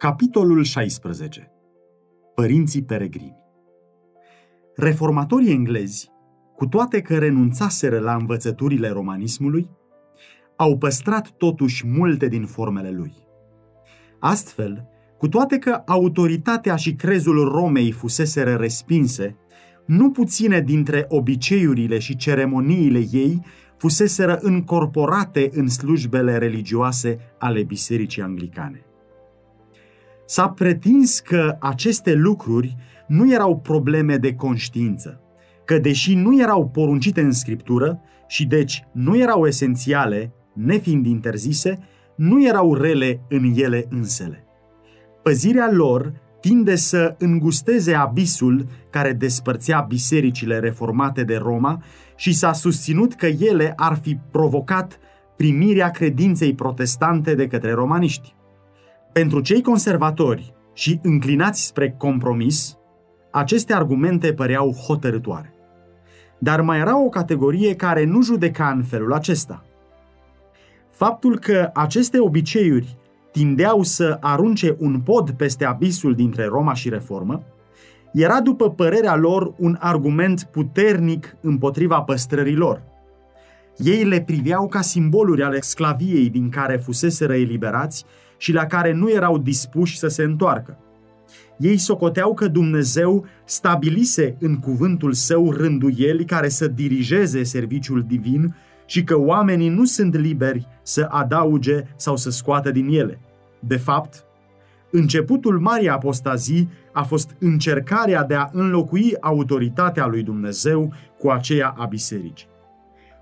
Capitolul 16. Părinții peregrini Reformatorii englezi, cu toate că renunțaseră la învățăturile romanismului, au păstrat totuși multe din formele lui. Astfel, cu toate că autoritatea și crezul Romei fuseseră respinse, nu puține dintre obiceiurile și ceremoniile ei fuseseră încorporate în slujbele religioase ale Bisericii Anglicane. S-a pretins că aceste lucruri nu erau probleme de conștiință, că deși nu erau poruncite în scriptură și deci nu erau esențiale, nefiind interzise, nu erau rele în ele însele. Păzirea lor tinde să îngusteze abisul care despărțea bisericile reformate de Roma și s-a susținut că ele ar fi provocat primirea credinței protestante de către romaniști. Pentru cei conservatori și înclinați spre compromis, aceste argumente păreau hotărătoare. Dar mai era o categorie care nu judeca în felul acesta. Faptul că aceste obiceiuri tindeau să arunce un pod peste abisul dintre Roma și Reformă, era după părerea lor un argument puternic împotriva păstrării lor. Ei le priveau ca simboluri ale sclaviei din care fuseseră eliberați și la care nu erau dispuși să se întoarcă. Ei socoteau că Dumnezeu stabilise în cuvântul său rânduieli care să dirigeze serviciul divin și că oamenii nu sunt liberi să adauge sau să scoată din ele. De fapt, începutul Marii Apostazii a fost încercarea de a înlocui autoritatea lui Dumnezeu cu aceea a bisericii.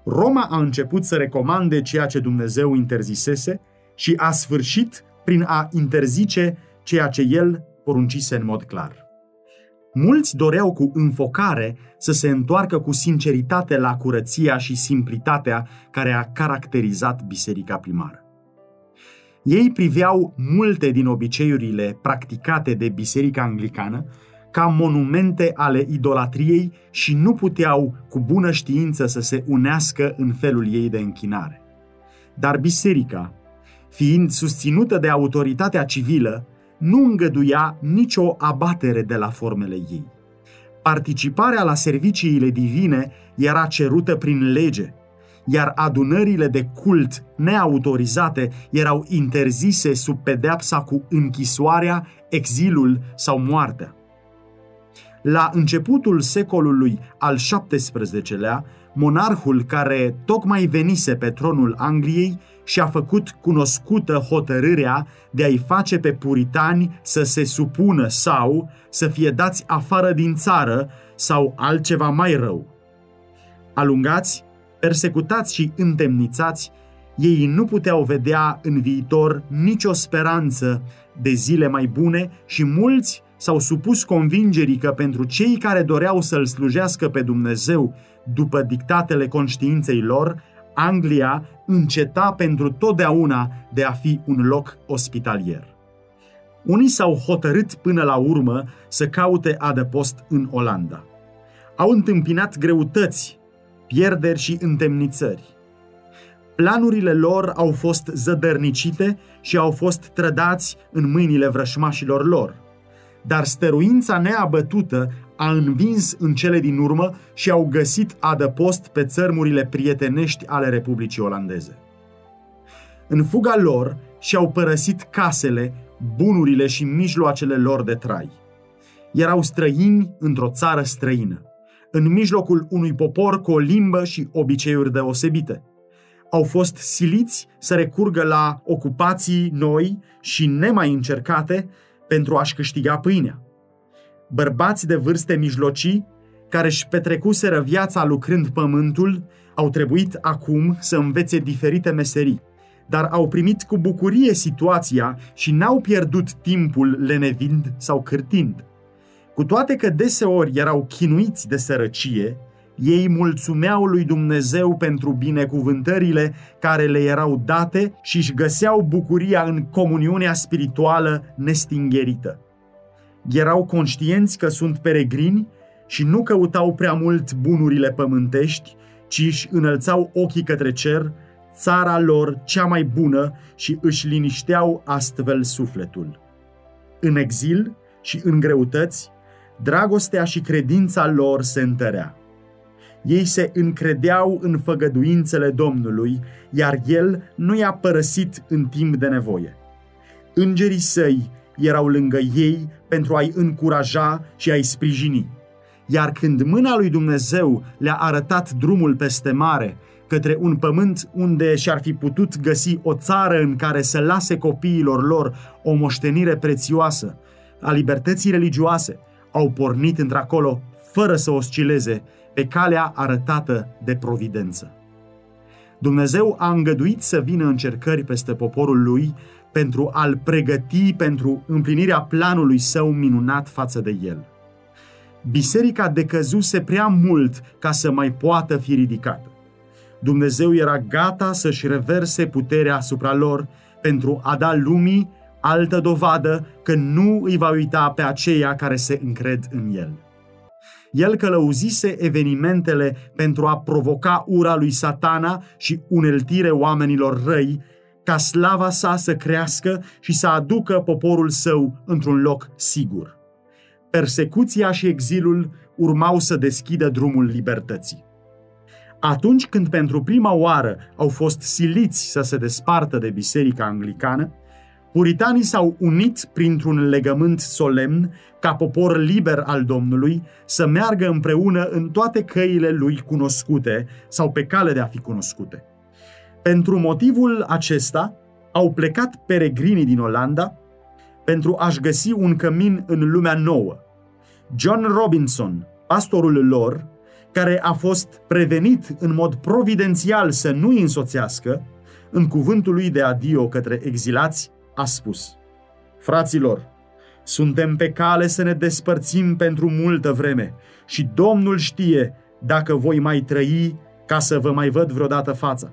Roma a început să recomande ceea ce Dumnezeu interzisese și a sfârșit prin a interzice ceea ce el poruncise în mod clar. Mulți doreau cu înfocare să se întoarcă cu sinceritate la curăția și simplitatea care a caracterizat biserica primară. Ei priveau multe din obiceiurile practicate de biserica anglicană ca monumente ale idolatriei și nu puteau cu bună știință să se unească în felul ei de închinare. Dar biserica, fiind susținută de autoritatea civilă, nu îngăduia nicio abatere de la formele ei. Participarea la serviciile divine era cerută prin lege, iar adunările de cult neautorizate erau interzise sub pedeapsa cu închisoarea, exilul sau moartea. La începutul secolului al XVII-lea, monarhul care tocmai venise pe tronul Angliei și-a făcut cunoscută hotărârea de a-i face pe puritani să se supună sau să fie dați afară din țară sau altceva mai rău. Alungați, persecutați și întemnițați, ei nu puteau vedea în viitor nicio speranță de zile mai bune și mulți s-au supus convingerii că pentru cei care doreau să-L slujească pe Dumnezeu după dictatele conștiinței lor, Anglia înceta pentru totdeauna de a fi un loc ospitalier. Unii s-au hotărât până la urmă să caute adăpost în Olanda. Au întâmpinat greutăți, pierderi și întemnițări. Planurile lor au fost zădărnicite și au fost trădați în mâinile vrășmașilor lor. Dar stăruința neabătută a învins în cele din urmă și au găsit adăpost pe țărmurile prietenești ale Republicii Olandeze. În fuga lor și-au părăsit casele, bunurile și mijloacele lor de trai. Erau străini într-o țară străină, în mijlocul unui popor cu o limbă și obiceiuri deosebite. Au fost siliți să recurgă la ocupații noi și nemai încercate pentru a-și câștiga pâinea bărbați de vârste mijlocii, care își petrecuseră viața lucrând pământul, au trebuit acum să învețe diferite meserii, dar au primit cu bucurie situația și n-au pierdut timpul lenevind sau cârtind. Cu toate că deseori erau chinuiți de sărăcie, ei mulțumeau lui Dumnezeu pentru binecuvântările care le erau date și își găseau bucuria în comuniunea spirituală nestingherită erau conștienți că sunt peregrini și nu căutau prea mult bunurile pământești, ci își înălțau ochii către cer, țara lor cea mai bună și își linișteau astfel sufletul. în exil și în greutăți, dragostea și credința lor se întărea. Ei se încredeau în făgăduințele Domnului, iar El nu i-a părăsit în timp de nevoie. Îngerii săi erau lângă ei pentru a-i încuraja și a-i sprijini. Iar când mâna lui Dumnezeu le-a arătat drumul peste mare, către un pământ unde și-ar fi putut găsi o țară în care să lase copiilor lor o moștenire prețioasă, a libertății religioase, au pornit într-acolo fără să oscileze pe calea arătată de providență. Dumnezeu a îngăduit să vină încercări peste poporul lui pentru a-l pregăti pentru împlinirea planului său minunat față de el. Biserica decăzuse prea mult ca să mai poată fi ridicată. Dumnezeu era gata să-și reverse puterea asupra lor pentru a da lumii altă dovadă că nu îi va uita pe aceia care se încred în el. El călăuzise evenimentele pentru a provoca ura lui satana și uneltire oamenilor răi, ca slava sa să crească și să aducă poporul său într-un loc sigur. Persecuția și exilul urmau să deschidă drumul libertății. Atunci când pentru prima oară au fost siliți să se despartă de biserica anglicană, Puritanii s-au unit printr-un legământ solemn ca popor liber al Domnului să meargă împreună în toate căile lui cunoscute sau pe cale de a fi cunoscute. Pentru motivul acesta au plecat peregrinii din Olanda pentru a-și găsi un cămin în lumea nouă. John Robinson, pastorul lor, care a fost prevenit în mod providențial să nu îi însoțească, în cuvântul lui de adio către exilați, a spus, Fraților, suntem pe cale să ne despărțim pentru multă vreme și Domnul știe dacă voi mai trăi ca să vă mai văd vreodată fața.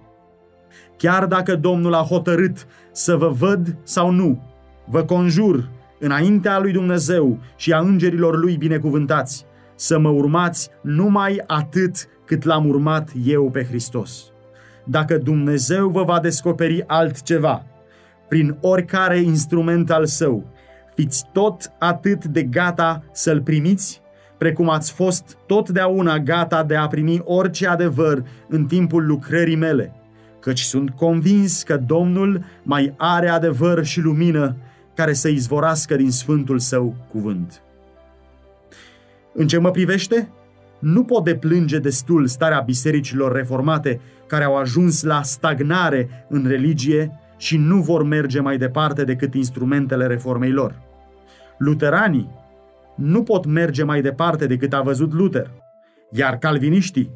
Chiar dacă Domnul a hotărât să vă văd sau nu, vă conjur, înaintea lui Dumnezeu și a îngerilor lui binecuvântați, să mă urmați numai atât cât l-am urmat eu pe Hristos. Dacă Dumnezeu vă va descoperi altceva, prin oricare instrument al său. Fiți tot atât de gata să-l primiți, precum ați fost totdeauna gata de a primi orice adevăr în timpul lucrării mele, căci sunt convins că Domnul mai are adevăr și lumină care să izvorască din sfântul său cuvânt. În ce mă privește, nu pot deplânge destul starea bisericilor reformate care au ajuns la stagnare în religie și nu vor merge mai departe decât instrumentele reformei lor. Luteranii nu pot merge mai departe decât a văzut Luther, iar calviniștii,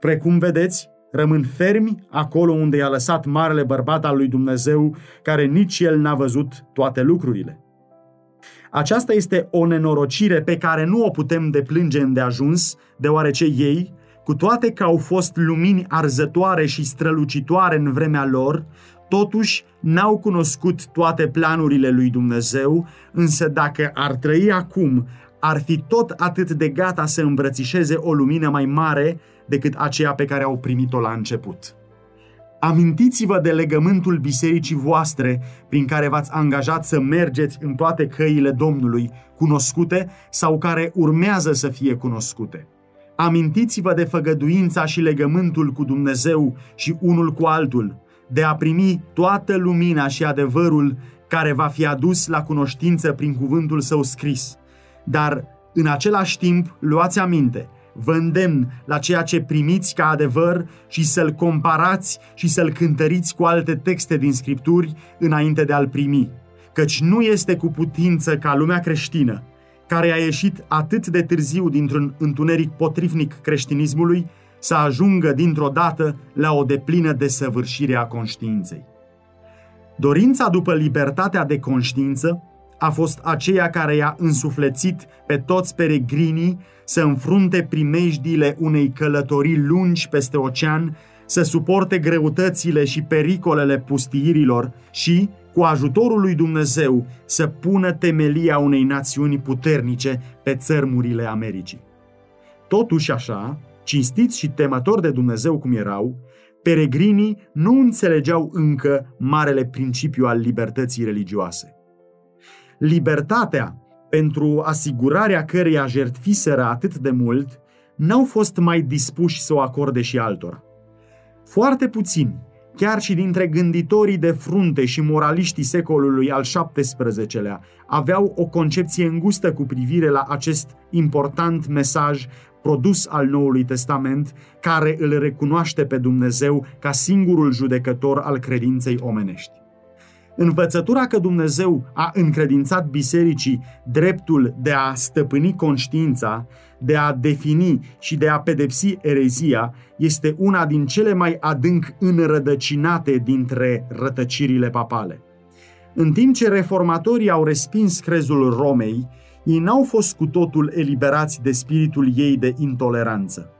precum vedeți, rămân fermi acolo unde i-a lăsat marele bărbat al lui Dumnezeu, care nici el n-a văzut toate lucrurile. Aceasta este o nenorocire pe care nu o putem deplânge îndeajuns, deoarece ei, cu toate că au fost lumini arzătoare și strălucitoare în vremea lor, Totuși, n-au cunoscut toate planurile lui Dumnezeu, însă dacă ar trăi acum, ar fi tot atât de gata să îmbrățișeze o lumină mai mare decât aceea pe care au primit-o la început. Amintiți-vă de legământul bisericii voastre prin care v-ați angajat să mergeți în toate căile Domnului, cunoscute sau care urmează să fie cunoscute. Amintiți-vă de făgăduința și legământul cu Dumnezeu și unul cu altul, de a primi toată lumina și adevărul care va fi adus la cunoștință prin cuvântul său scris. Dar, în același timp, luați aminte, vă îndemn la ceea ce primiți ca adevăr și să-l comparați și să-l cântăriți cu alte texte din Scripturi înainte de a-l primi. Căci nu este cu putință ca lumea creștină, care a ieșit atât de târziu dintr-un întuneric potrivnic creștinismului, să ajungă dintr-o dată la o deplină desăvârșire a conștiinței. Dorința după libertatea de conștiință a fost aceea care i-a însuflețit pe toți peregrinii să înfrunte primejdiile unei călătorii lungi peste ocean, să suporte greutățile și pericolele pustiirilor și, cu ajutorul lui Dumnezeu, să pună temelia unei națiuni puternice pe țărmurile Americii. Totuși așa, cinstiți și temători de Dumnezeu cum erau, peregrinii nu înțelegeau încă marele principiu al libertății religioase. Libertatea pentru asigurarea căreia jertfiseră atât de mult, n-au fost mai dispuși să o acorde și altora. Foarte puțini, chiar și dintre gânditorii de frunte și moraliștii secolului al XVII-lea, aveau o concepție îngustă cu privire la acest important mesaj produs al Noului Testament, care îl recunoaște pe Dumnezeu ca singurul judecător al credinței omenești. Învățătura că Dumnezeu a încredințat bisericii dreptul de a stăpâni conștiința, de a defini și de a pedepsi erezia este una din cele mai adânc înrădăcinate dintre rătăcirile papale. În timp ce reformatorii au respins crezul Romei, ei n-au fost cu totul eliberați de spiritul ei de intoleranță.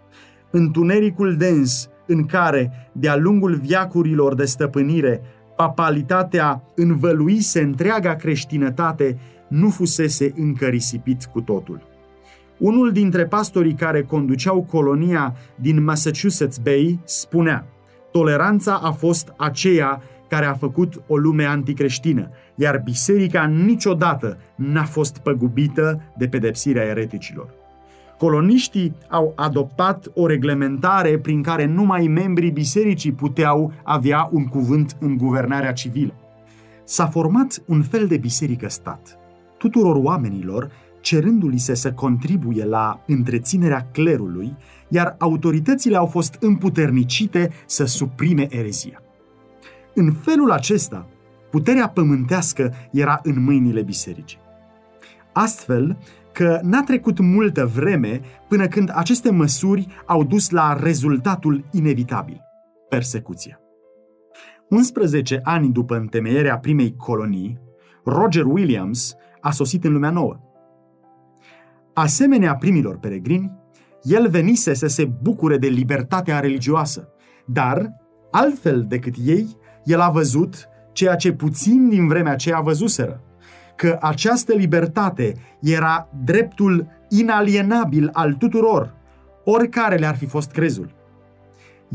Întunericul dens în care, de-a lungul viacurilor de stăpânire, papalitatea învăluise întreaga creștinătate, nu fusese încă risipit cu totul. Unul dintre pastorii care conduceau colonia din Massachusetts Bay spunea Toleranța a fost aceea care a făcut o lume anticreștină, iar biserica niciodată n-a fost păgubită de pedepsirea ereticilor. Coloniștii au adoptat o reglementare prin care numai membrii bisericii puteau avea un cuvânt în guvernarea civilă. S-a format un fel de biserică-stat. Tuturor oamenilor cerându-li se să contribuie la întreținerea clerului, iar autoritățile au fost împuternicite să suprime erezia. În felul acesta, puterea pământească era în mâinile bisericii. Astfel că n-a trecut multă vreme până când aceste măsuri au dus la rezultatul inevitabil, persecuția. 11 ani după întemeierea primei colonii, Roger Williams a sosit în lumea nouă. Asemenea primilor peregrini, el venise să se bucure de libertatea religioasă, dar, altfel decât ei, el a văzut ceea ce puțin din vremea aceea văzuseră, că această libertate era dreptul inalienabil al tuturor, oricare le-ar fi fost crezul.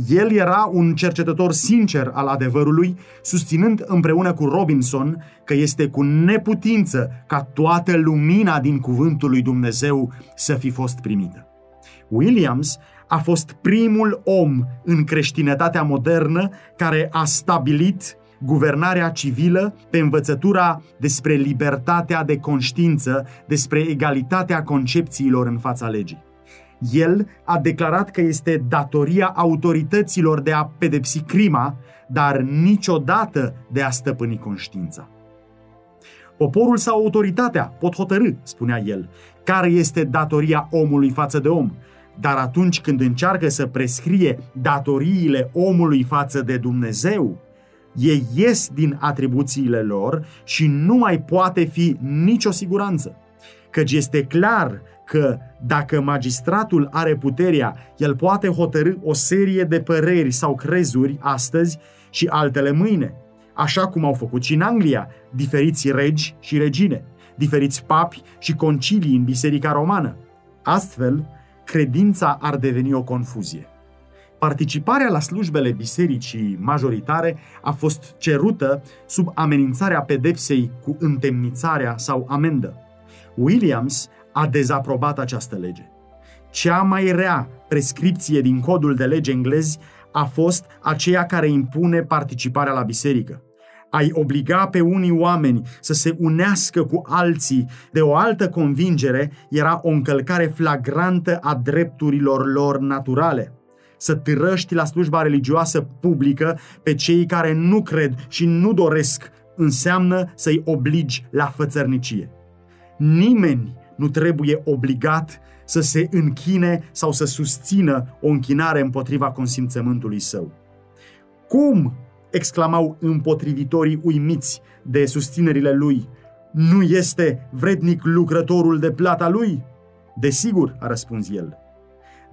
El era un cercetător sincer al adevărului, susținând împreună cu Robinson că este cu neputință ca toată lumina din cuvântul lui Dumnezeu să fi fost primită. Williams a fost primul om în creștinătatea modernă care a stabilit guvernarea civilă pe învățătura despre libertatea de conștiință, despre egalitatea concepțiilor în fața legii. El a declarat că este datoria autorităților de a pedepsi crima, dar niciodată de a stăpâni conștiința. Poporul sau autoritatea pot hotărâ, spunea el, care este datoria omului față de om, dar atunci când încearcă să prescrie datoriile omului față de Dumnezeu, ei ies din atribuțiile lor și nu mai poate fi nicio siguranță. Căci este clar că dacă magistratul are puterea, el poate hotărâ o serie de păreri sau crezuri astăzi și altele mâine, așa cum au făcut și în Anglia, diferiți regi și regine, diferiți papi și concilii în Biserica Romană. Astfel, credința ar deveni o confuzie. Participarea la slujbele bisericii majoritare a fost cerută sub amenințarea pedepsei cu întemnițarea sau amendă. Williams a dezaprobat această lege. Cea mai rea prescripție din codul de lege englez a fost aceea care impune participarea la biserică. Ai obliga pe unii oameni să se unească cu alții de o altă convingere era o încălcare flagrantă a drepturilor lor naturale să târăști la slujba religioasă publică pe cei care nu cred și nu doresc, înseamnă să-i obligi la fățărnicie. Nimeni nu trebuie obligat să se închine sau să susțină o închinare împotriva consimțământului său. Cum? exclamau împotrivitorii uimiți de susținerile lui. Nu este vrednic lucrătorul de plata lui? Desigur, a răspuns el,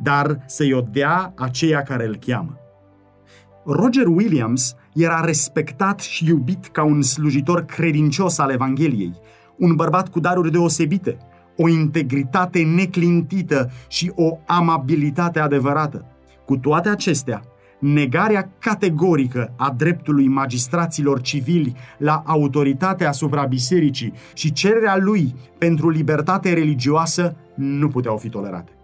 dar să-i o dea aceea care îl cheamă. Roger Williams era respectat și iubit ca un slujitor credincios al Evangheliei, un bărbat cu daruri deosebite, o integritate neclintită și o amabilitate adevărată. Cu toate acestea, negarea categorică a dreptului magistraților civili la autoritatea asupra bisericii și cererea lui pentru libertate religioasă nu puteau fi tolerate.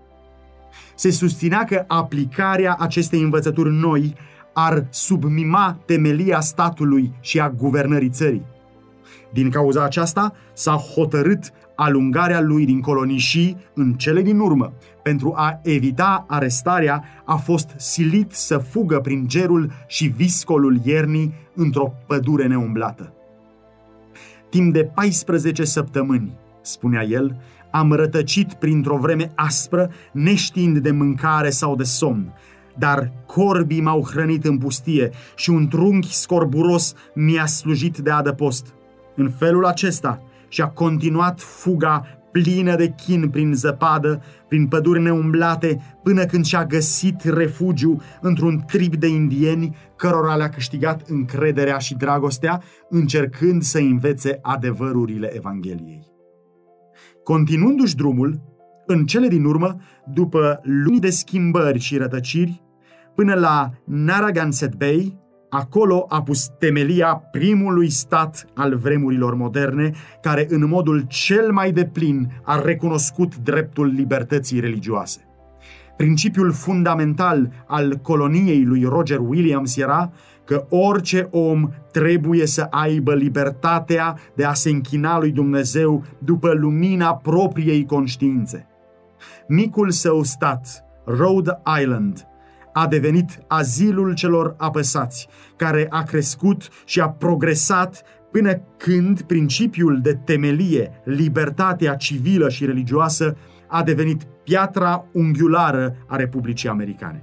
Se susținea că aplicarea acestei învățături noi ar submima temelia statului și a guvernării țării. Din cauza aceasta s-a hotărât alungarea lui din colonii și, în cele din urmă, pentru a evita arestarea, a fost silit să fugă prin gerul și viscolul iernii într-o pădure neumblată. Timp de 14 săptămâni, spunea el, am rătăcit printr-o vreme aspră, neștiind de mâncare sau de somn, dar corbii m-au hrănit în pustie și un trunchi scorburos mi-a slujit de adăpost. În felul acesta și-a continuat fuga plină de chin prin zăpadă, prin păduri neumblate, până când și-a găsit refugiu într-un trib de indieni cărora le-a câștigat încrederea și dragostea, încercând să învețe adevărurile Evangheliei. Continuându-și drumul, în cele din urmă, după luni de schimbări și rătăciri, până la Narragansett Bay, Acolo a pus temelia primului stat al vremurilor moderne, care în modul cel mai deplin a recunoscut dreptul libertății religioase. Principiul fundamental al coloniei lui Roger Williams era că orice om trebuie să aibă libertatea de a se închina lui Dumnezeu după lumina propriei conștiințe. Micul său stat, Rhode Island, a devenit azilul celor apăsați, care a crescut și a progresat până când principiul de temelie, libertatea civilă și religioasă, a devenit piatra unghiulară a Republicii Americane.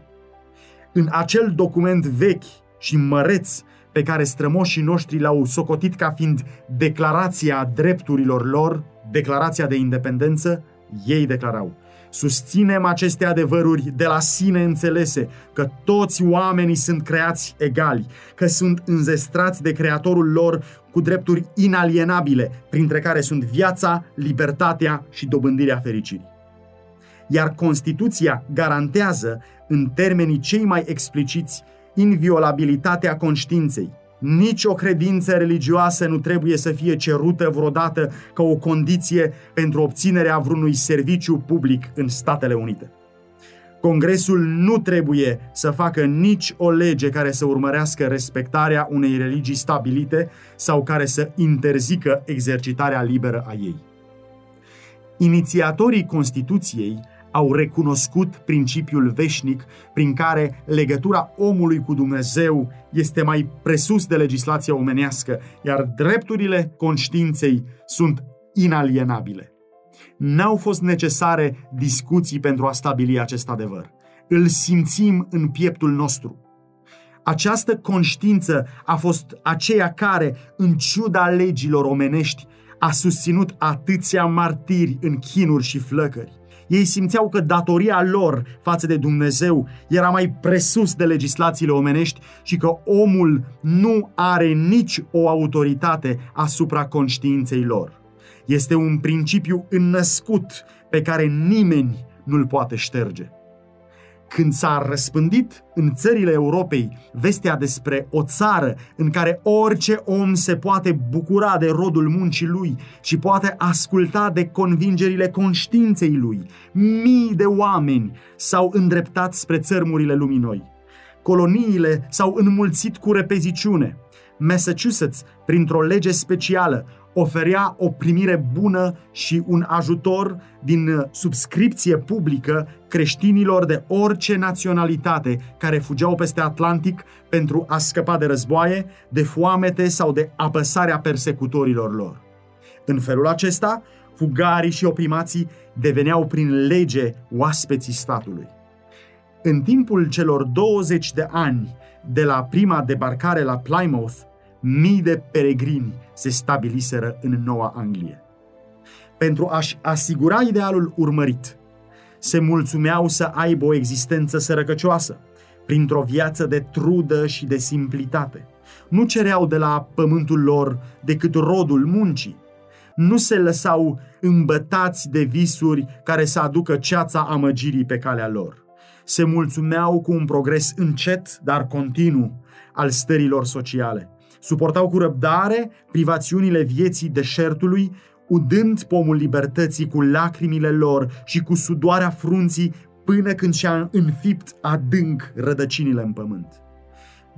În acel document vechi și măreț pe care strămoșii noștri l-au socotit ca fiind declarația drepturilor lor, declarația de independență, ei declarau Susținem aceste adevăruri de la sine înțelese, că toți oamenii sunt creați egali, că sunt înzestrați de Creatorul lor cu drepturi inalienabile, printre care sunt viața, libertatea și dobândirea fericirii. Iar Constituția garantează, în termenii cei mai expliciți, inviolabilitatea conștiinței, nici o credință religioasă nu trebuie să fie cerută vreodată ca o condiție pentru obținerea vreunui serviciu public în Statele Unite. Congresul nu trebuie să facă nici o lege care să urmărească respectarea unei religii stabilite sau care să interzică exercitarea liberă a ei. Inițiatorii Constituției au recunoscut principiul veșnic prin care legătura omului cu Dumnezeu este mai presus de legislația omenească, iar drepturile conștiinței sunt inalienabile. N-au fost necesare discuții pentru a stabili acest adevăr. Îl simțim în pieptul nostru. Această conștiință a fost aceea care, în ciuda legilor omenești, a susținut atâția martiri în chinuri și flăcări. Ei simțeau că datoria lor față de Dumnezeu era mai presus de legislațiile omenești și că omul nu are nici o autoritate asupra conștiinței lor. Este un principiu înnăscut pe care nimeni nu-l poate șterge. Când s-a răspândit în țările Europei vestea despre o țară în care orice om se poate bucura de rodul muncii lui și poate asculta de convingerile conștiinței lui, mii de oameni s-au îndreptat spre țărmurile lumii noi. Coloniile s-au înmulțit cu repeziciune. Massachusetts, printr-o lege specială, oferea o primire bună și un ajutor din subscripție publică creștinilor de orice naționalitate care fugeau peste Atlantic pentru a scăpa de războaie, de foamete sau de apăsarea persecutorilor lor. În felul acesta, fugarii și oprimații deveneau prin lege oaspeții statului. În timpul celor 20 de ani de la prima debarcare la Plymouth, mii de peregrini se stabiliseră în Noua Anglie. Pentru a-și asigura idealul urmărit, se mulțumeau să aibă o existență sărăcăcioasă, printr-o viață de trudă și de simplitate. Nu cereau de la pământul lor decât rodul muncii. Nu se lăsau îmbătați de visuri care să aducă ceața amăgirii pe calea lor. se mulțumeau cu un progres încet, dar continuu al stărilor sociale. Suportau cu răbdare privațiunile vieții deșertului, udând pomul libertății cu lacrimile lor și cu sudoarea frunții până când și-a înfipt adânc rădăcinile în pământ.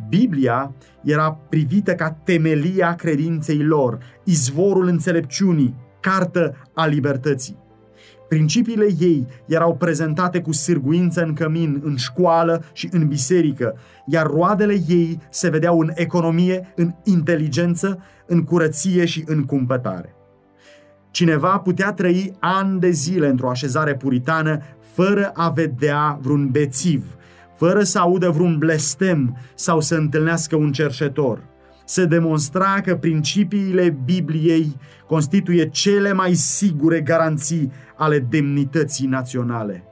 Biblia era privită ca temelia credinței lor, izvorul înțelepciunii, cartă a libertății. Principiile ei erau prezentate cu sârguință în cămin, în școală și în biserică, iar roadele ei se vedeau în economie, în inteligență, în curăție și în cumpătare. Cineva putea trăi ani de zile într-o așezare puritană fără a vedea vreun bețiv, fără să audă vreun blestem sau să întâlnească un cerșetor. Se demonstra că principiile Bibliei constituie cele mai sigure garanții ale demnității naționale.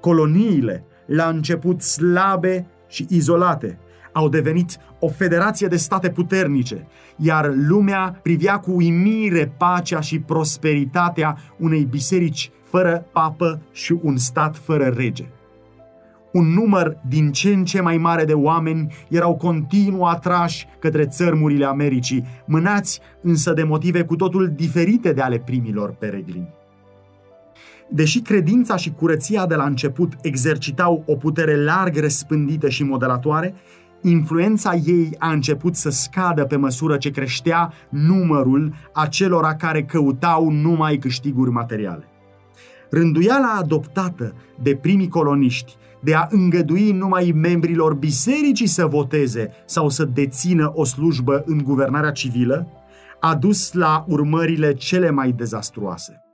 Coloniile, la început slabe și izolate, au devenit o federație de state puternice, iar lumea privea cu uimire pacea și prosperitatea unei biserici fără papă și un stat fără rege. Un număr din ce în ce mai mare de oameni erau continuu atrași către țărmurile Americii, mânați însă de motive cu totul diferite de ale primilor peregrini. Deși credința și curăția de la început exercitau o putere larg răspândită și modelatoare, influența ei a început să scadă pe măsură ce creștea numărul acelora care căutau numai câștiguri materiale. Rânduiala adoptată de primii coloniști de a îngădui numai membrilor bisericii să voteze sau să dețină o slujbă în guvernarea civilă, a dus la urmările cele mai dezastruoase.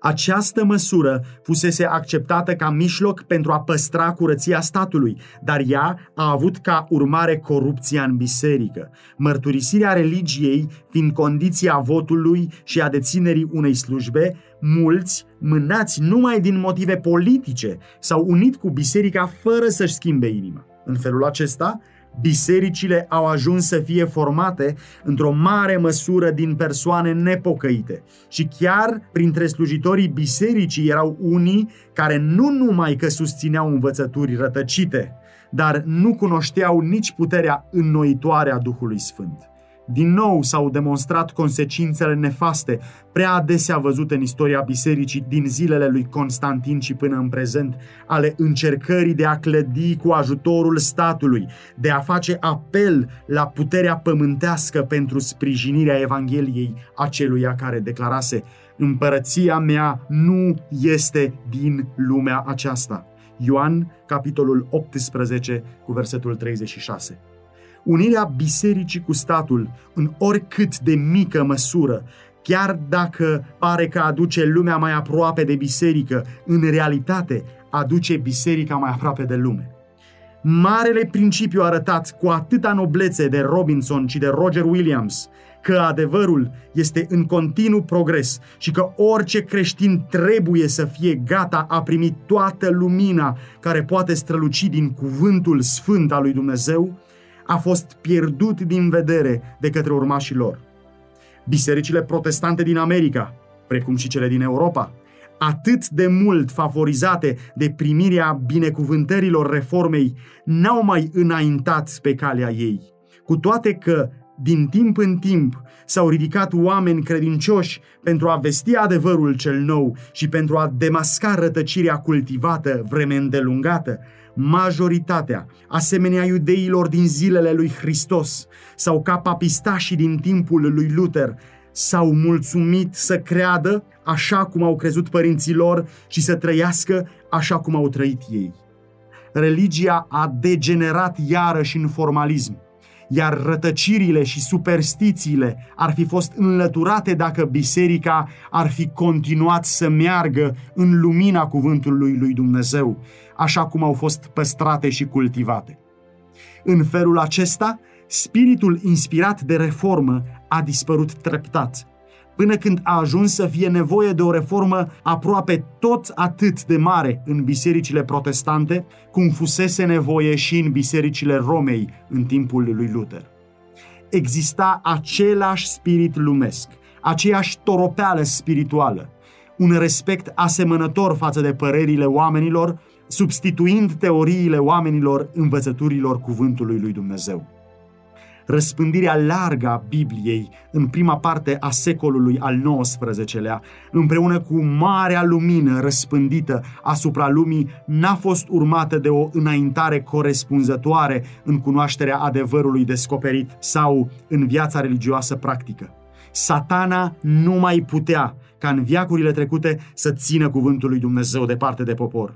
Această măsură fusese acceptată ca mijloc pentru a păstra curăția statului, dar ea a avut ca urmare corupția în biserică, mărturisirea religiei fiind condiția votului și a deținerii unei slujbe, mulți, mânați numai din motive politice, s-au unit cu biserica fără să-și schimbe inima. În felul acesta, Bisericile au ajuns să fie formate într-o mare măsură din persoane nepocăite și chiar printre slujitorii bisericii erau unii care nu numai că susțineau învățături rătăcite, dar nu cunoșteau nici puterea înnoitoare a Duhului Sfânt. Din nou s-au demonstrat consecințele nefaste, prea adesea văzute în istoria bisericii din zilele lui Constantin și până în prezent, ale încercării de a clădi cu ajutorul statului, de a face apel la puterea pământească pentru sprijinirea Evangheliei aceluia care declarase Împărăția mea nu este din lumea aceasta. Ioan, capitolul 18, cu versetul 36. Unirea bisericii cu statul, în oricât de mică măsură, chiar dacă pare că aduce lumea mai aproape de biserică, în realitate aduce biserica mai aproape de lume. Marele principiu arătat cu atâta noblețe de Robinson și de Roger Williams, că adevărul este în continuu progres și că orice creștin trebuie să fie gata a primi toată lumina care poate străluci din cuvântul sfânt al lui Dumnezeu, a fost pierdut din vedere de către urmașii lor. Bisericile protestante din America, precum și cele din Europa, atât de mult favorizate de primirea binecuvântărilor reformei, n-au mai înaintat pe calea ei. Cu toate că, din timp în timp, s-au ridicat oameni credincioși pentru a vesti adevărul cel nou și pentru a demasca rătăcirea cultivată vreme îndelungată, majoritatea, asemenea iudeilor din zilele lui Hristos sau ca papistașii din timpul lui Luther, s-au mulțumit să creadă așa cum au crezut părinții lor și să trăiască așa cum au trăit ei. Religia a degenerat iarăși în formalism iar rătăcirile și superstițiile ar fi fost înlăturate dacă biserica ar fi continuat să meargă în lumina cuvântului lui Dumnezeu, așa cum au fost păstrate și cultivate. În felul acesta, spiritul inspirat de reformă a dispărut treptat până când a ajuns să fie nevoie de o reformă aproape tot atât de mare în bisericile protestante, cum fusese nevoie și în bisericile Romei în timpul lui Luther. Exista același spirit lumesc, aceeași toropeală spirituală, un respect asemănător față de părerile oamenilor, substituind teoriile oamenilor învățăturilor cuvântului lui Dumnezeu. Răspândirea largă a Bibliei în prima parte a secolului al XIX-lea, împreună cu marea lumină răspândită asupra lumii, n-a fost urmată de o înaintare corespunzătoare în cunoașterea adevărului descoperit sau în viața religioasă practică. Satana nu mai putea, ca în viacurile trecute, să țină cuvântul lui Dumnezeu departe de popor.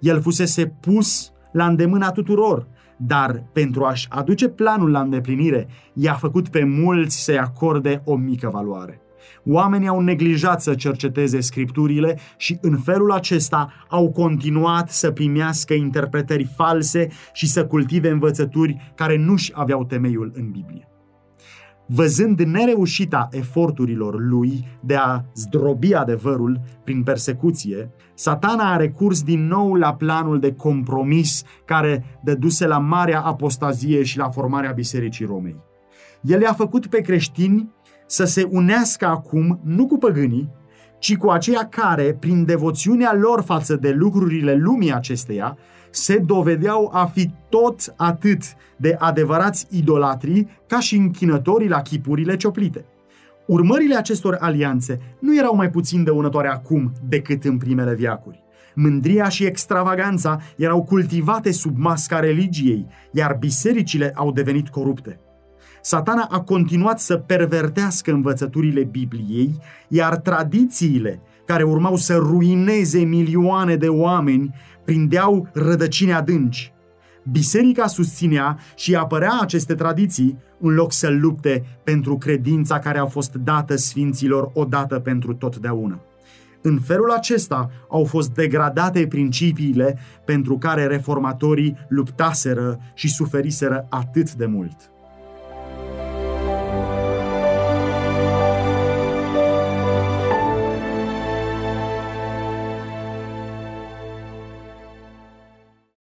El fusese pus la îndemâna tuturor, dar pentru a-și aduce planul la îndeplinire, i-a făcut pe mulți să-i acorde o mică valoare. Oamenii au neglijat să cerceteze scripturile și în felul acesta au continuat să primească interpretări false și să cultive învățături care nu-și aveau temeiul în Biblie. Văzând nereușita eforturilor lui de a zdrobi adevărul prin persecuție, satana a recurs din nou la planul de compromis care dăduse la marea apostazie și la formarea Bisericii Romei. El i-a făcut pe creștini să se unească acum nu cu păgânii, ci cu aceia care, prin devoțiunea lor față de lucrurile lumii acesteia, se dovedeau a fi tot atât de adevărați idolatrii ca și închinătorii la chipurile cioplite. Urmările acestor alianțe nu erau mai puțin dăunătoare acum decât în primele viacuri. Mândria și extravaganța erau cultivate sub masca religiei, iar bisericile au devenit corupte. Satana a continuat să pervertească învățăturile Bibliei, iar tradițiile care urmau să ruineze milioane de oameni prindeau rădăcini adânci. Biserica susținea și apărea aceste tradiții în loc să lupte pentru credința care a fost dată sfinților odată pentru totdeauna. În felul acesta au fost degradate principiile pentru care reformatorii luptaseră și suferiseră atât de mult.